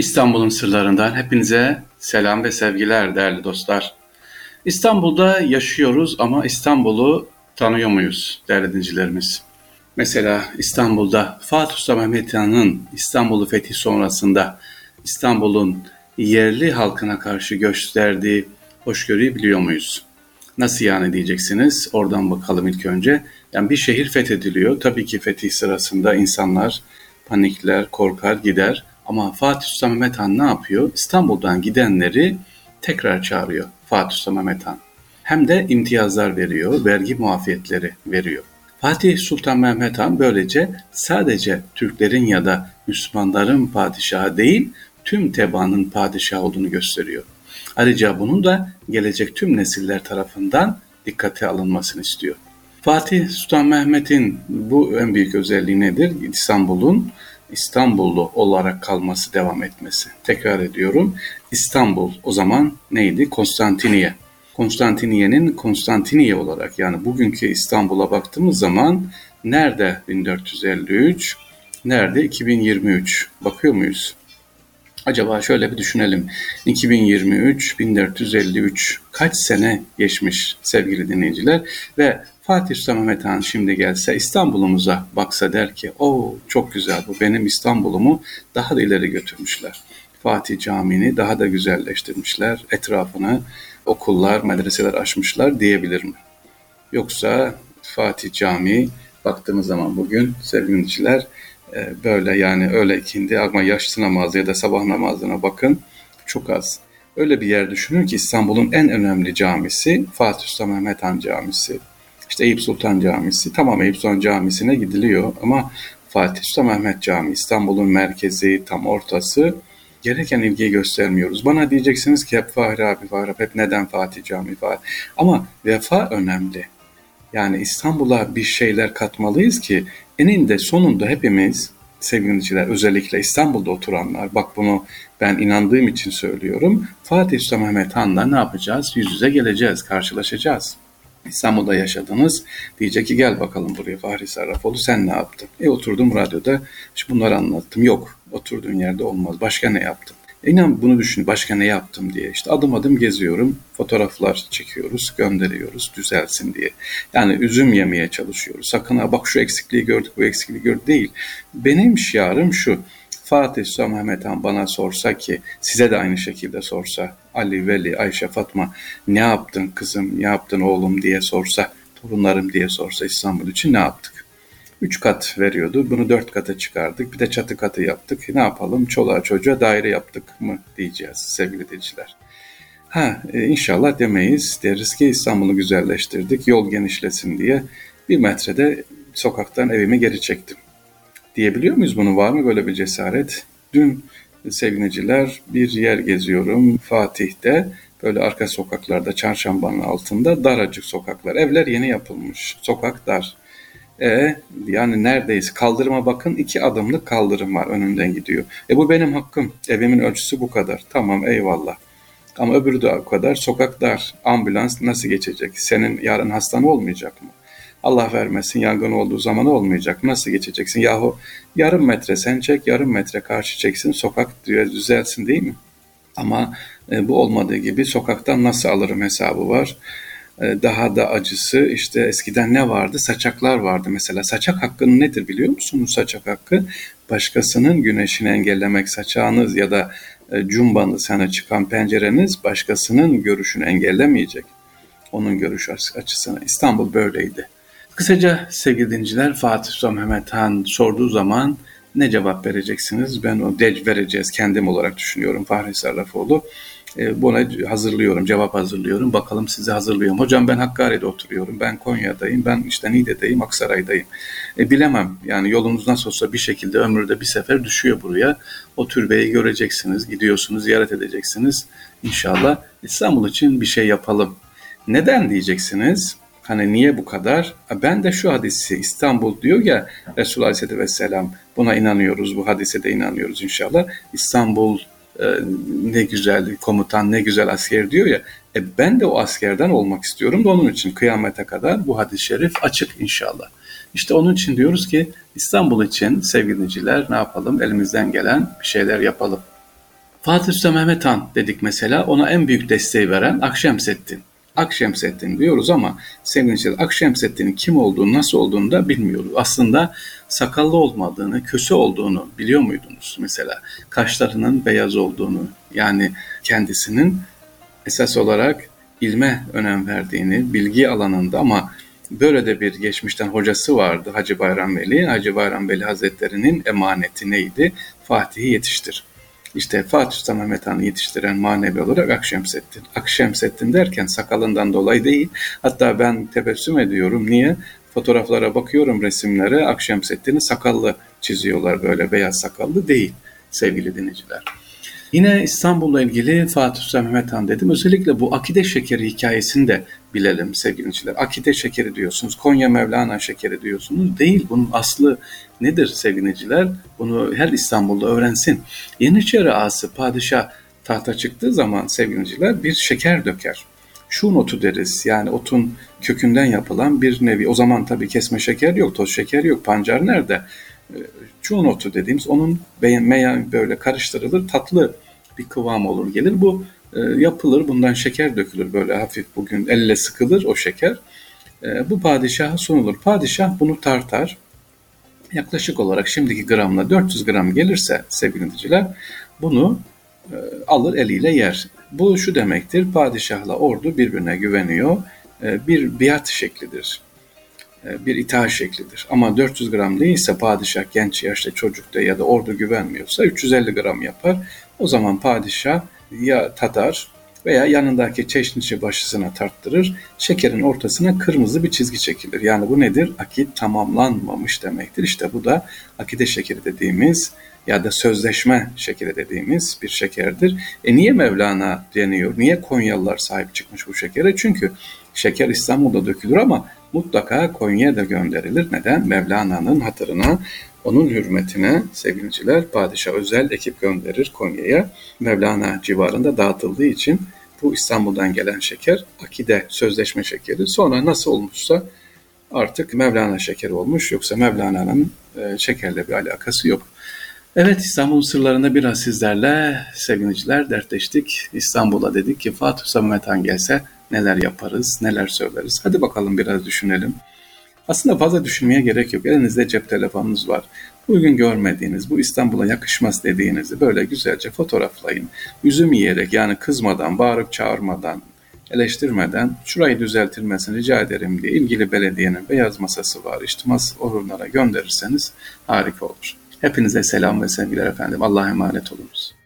İstanbul'un sırlarından hepinize selam ve sevgiler değerli dostlar. İstanbul'da yaşıyoruz ama İstanbul'u tanıyor muyuz değerli dincilerimiz? Mesela İstanbul'da Fatih Sultan Mehmet Han'ın İstanbul'u fethi sonrasında İstanbul'un yerli halkına karşı gösterdiği hoşgörüyü biliyor muyuz? Nasıl yani diyeceksiniz. Oradan bakalım ilk önce. Yani bir şehir fethediliyor. Tabii ki fetih sırasında insanlar panikler, korkar, gider. Ama Fatih Sultan Mehmet Han ne yapıyor? İstanbul'dan gidenleri tekrar çağırıyor Fatih Sultan Mehmet Han. Hem de imtiyazlar veriyor, vergi muafiyetleri veriyor. Fatih Sultan Mehmet Han böylece sadece Türklerin ya da Müslümanların padişahı değil, tüm tebaanın padişahı olduğunu gösteriyor. Ayrıca bunun da gelecek tüm nesiller tarafından dikkate alınmasını istiyor. Fatih Sultan Mehmet'in bu en büyük özelliği nedir? İstanbul'un İstanbullu olarak kalması devam etmesi. Tekrar ediyorum. İstanbul o zaman neydi? Konstantiniye. Konstantiniye'nin Konstantiniye olarak yani bugünkü İstanbul'a baktığımız zaman nerede 1453, nerede 2023 bakıyor muyuz? Acaba şöyle bir düşünelim. 2023, 1453 kaç sene geçmiş sevgili dinleyiciler ve Fatih Sultan Mehmet Han şimdi gelse İstanbul'umuza baksa der ki o çok güzel bu benim İstanbul'umu daha da ileri götürmüşler. Fatih Camii'ni daha da güzelleştirmişler. Etrafını okullar, medreseler açmışlar diyebilir mi? Yoksa Fatih Camii baktığımız zaman bugün sevgiliciler e, böyle yani öyle ikindi ama yaşlı namazı ya da sabah namazına bakın çok az. Öyle bir yer düşünün ki İstanbul'un en önemli camisi Fatih Sultan Mehmet Han Camisi. İşte Eyüp Sultan Camisi. Tamam Eyüp Sultan Camisi'ne gidiliyor ama Fatih Sultan Mehmet Camii İstanbul'un merkezi, tam ortası gereken ilgiyi göstermiyoruz. Bana diyeceksiniz ki hep Fahri abi, Fahri hep neden Fatih Camii Fahri? Ama vefa önemli. Yani İstanbul'a bir şeyler katmalıyız ki eninde sonunda hepimiz sevgiliciler özellikle İstanbul'da oturanlar bak bunu ben inandığım için söylüyorum. Fatih Sultan Mehmet Han'la ne yapacağız? Yüz yüze geleceğiz, karşılaşacağız. İstanbul'da yaşadınız. Diyecek ki gel bakalım buraya Fahri Sarrafoğlu sen ne yaptın? E oturdum radyoda işte bunları anlattım. Yok oturduğun yerde olmaz. Başka ne yaptın? E inan bunu düşün başka ne yaptım diye. İşte adım adım geziyorum. Fotoğraflar çekiyoruz, gönderiyoruz düzelsin diye. Yani üzüm yemeye çalışıyoruz. Sakın ha bak şu eksikliği gördük bu eksikliği gördük değil. Benim şiarım şu. Fatih Sultan Mehmet Han bana sorsa ki size de aynı şekilde sorsa Ali, Veli, Ayşe, Fatma ne yaptın kızım, ne yaptın oğlum diye sorsa, torunlarım diye sorsa İstanbul için ne yaptık? Üç kat veriyordu. Bunu dört kata çıkardık. Bir de çatı katı yaptık. Ne yapalım? Çoluğa çocuğa daire yaptık mı diyeceğiz sevgili dinleyiciler. Ha e, inşallah demeyiz. Deriz ki İstanbul'u güzelleştirdik. Yol genişlesin diye bir metrede sokaktan evimi geri çektim diyebiliyor muyuz bunu? Var mı böyle bir cesaret? Dün sevgiliciler bir yer geziyorum Fatih'te. Böyle arka sokaklarda çarşambanın altında daracık sokaklar. Evler yeni yapılmış. Sokak dar. E yani neredeyiz? Kaldırıma bakın iki adımlık kaldırım var önünden gidiyor. E bu benim hakkım. Evimin ölçüsü bu kadar. Tamam eyvallah. Ama öbürü de o kadar. Sokak dar. Ambulans nasıl geçecek? Senin yarın hastan olmayacak mı? Allah vermesin yangın olduğu zaman olmayacak. Nasıl geçeceksin? Yahu yarım metre sen çek, yarım metre karşı çeksin, sokak düzelsin değil mi? Ama e, bu olmadığı gibi sokaktan nasıl alırım hesabı var. E, daha da acısı işte eskiden ne vardı? Saçaklar vardı mesela. Saçak hakkı nedir biliyor musunuz saçak hakkı? Başkasının güneşini engellemek saçağınız ya da e, cumbanız hani çıkan pencereniz başkasının görüşünü engellemeyecek. Onun görüş açısını. İstanbul böyleydi. Kısaca sevgili dinciler Fatih Sultan Mehmet Han sorduğu zaman ne cevap vereceksiniz? Ben o dec vereceğiz kendim olarak düşünüyorum Fahri Sarrafoğlu. E, buna hazırlıyorum, cevap hazırlıyorum. Bakalım size hazırlıyorum. Hocam ben Hakkari'de oturuyorum, ben Konya'dayım, ben işte Niğde'deyim, Aksaray'dayım. E, bilemem yani yolunuz nasıl olsa bir şekilde ömürde bir sefer düşüyor buraya. O türbeyi göreceksiniz, gidiyorsunuz, ziyaret edeceksiniz. İnşallah İstanbul için bir şey yapalım. Neden diyeceksiniz? Hani niye bu kadar? Ben de şu hadisi İstanbul diyor ya Resulullah Aleyhisselatü Vesselam buna inanıyoruz bu hadise de inanıyoruz inşallah. İstanbul e, ne güzel komutan ne güzel asker diyor ya e ben de o askerden olmak istiyorum da onun için kıyamete kadar bu hadis-i şerif açık inşallah. İşte onun için diyoruz ki İstanbul için sevgiliciler ne yapalım elimizden gelen bir şeyler yapalım. Fatih Sultan Mehmet Han dedik mesela ona en büyük desteği veren Akşemseddin. Akşemseddin diyoruz ama sevgili Akşemseddin'in kim olduğunu, nasıl olduğunu da bilmiyoruz. Aslında sakallı olmadığını, köse olduğunu biliyor muydunuz mesela? Kaşlarının beyaz olduğunu, yani kendisinin esas olarak ilme önem verdiğini, bilgi alanında ama böyle de bir geçmişten hocası vardı Hacı Bayram Veli. Hacı Bayram Veli Hazretleri'nin emaneti neydi? Fatih'i yetiştir. İşte Fatih Sultan Mehmet Han'ı yetiştiren manevi olarak Akşemseddin. Akşemseddin derken sakalından dolayı değil. Hatta ben tebessüm ediyorum. Niye? Fotoğraflara bakıyorum resimlere Akşemseddin'i sakallı çiziyorlar böyle beyaz sakallı değil sevgili dinleyiciler. Yine İstanbul'la ilgili Fatih Sultan Mehmet Han dedim. Özellikle bu akide şekeri hikayesini de bilelim sevgiliciler. Akide şekeri diyorsunuz, Konya Mevlana şekeri diyorsunuz. Değil, bunun aslı nedir sevgiliciler? Bunu her İstanbul'da öğrensin. Yeniçeri ağası padişah tahta çıktığı zaman sevgiliciler bir şeker döker. Şu otu deriz yani otun kökünden yapılan bir nevi. O zaman tabii kesme şeker yok, toz şeker yok. Pancar nerede? Çuğun otu dediğimiz onun meyan böyle karıştırılır tatlı bir kıvam olur gelir. Bu e, yapılır bundan şeker dökülür böyle hafif bugün elle sıkılır o şeker. E, bu padişaha sunulur. Padişah bunu tartar. Yaklaşık olarak şimdiki gramla 400 gram gelirse sevgili dinleyiciler bunu e, alır eliyle yer. Bu şu demektir padişahla ordu birbirine güveniyor. E, bir biat şeklidir. E, bir itaat şeklidir. Ama 400 gram değilse padişah genç yaşta çocukta ya da ordu güvenmiyorsa 350 gram yapar. O zaman padişah ya tadar veya yanındaki çeşniçi başısına tarttırır. Şekerin ortasına kırmızı bir çizgi çekilir. Yani bu nedir? Akit tamamlanmamış demektir. İşte bu da akide şekeri dediğimiz ya da sözleşme şekeri dediğimiz bir şekerdir. E niye Mevlana deniyor? Niye Konyalılar sahip çıkmış bu şekere? Çünkü şeker İstanbul'da dökülür ama mutlaka Konya'ya gönderilir. Neden? Mevlana'nın hatırına, onun hürmetine sevgiliciler padişah özel ekip gönderir Konya'ya. Mevlana civarında dağıtıldığı için bu İstanbul'dan gelen şeker akide sözleşme şekeri. Sonra nasıl olmuşsa artık Mevlana şekeri olmuş yoksa Mevlana'nın e, şekerle bir alakası yok. Evet İstanbul sırlarında biraz sizlerle sevgiliciler dertleştik. İstanbul'a dedik ki Fatih Samet Han gelse neler yaparız, neler söyleriz. Hadi bakalım biraz düşünelim. Aslında fazla düşünmeye gerek yok. Elinizde cep telefonunuz var. Bugün görmediğiniz, bu İstanbul'a yakışmaz dediğinizi böyle güzelce fotoğraflayın. Üzüm yiyerek yani kızmadan, bağırıp çağırmadan, eleştirmeden şurayı düzeltilmesini rica ederim diye ilgili belediyenin beyaz masası var. İşte mas orunlara gönderirseniz harika olur. Hepinize selam ve sevgiler efendim. Allah'a emanet olunuz.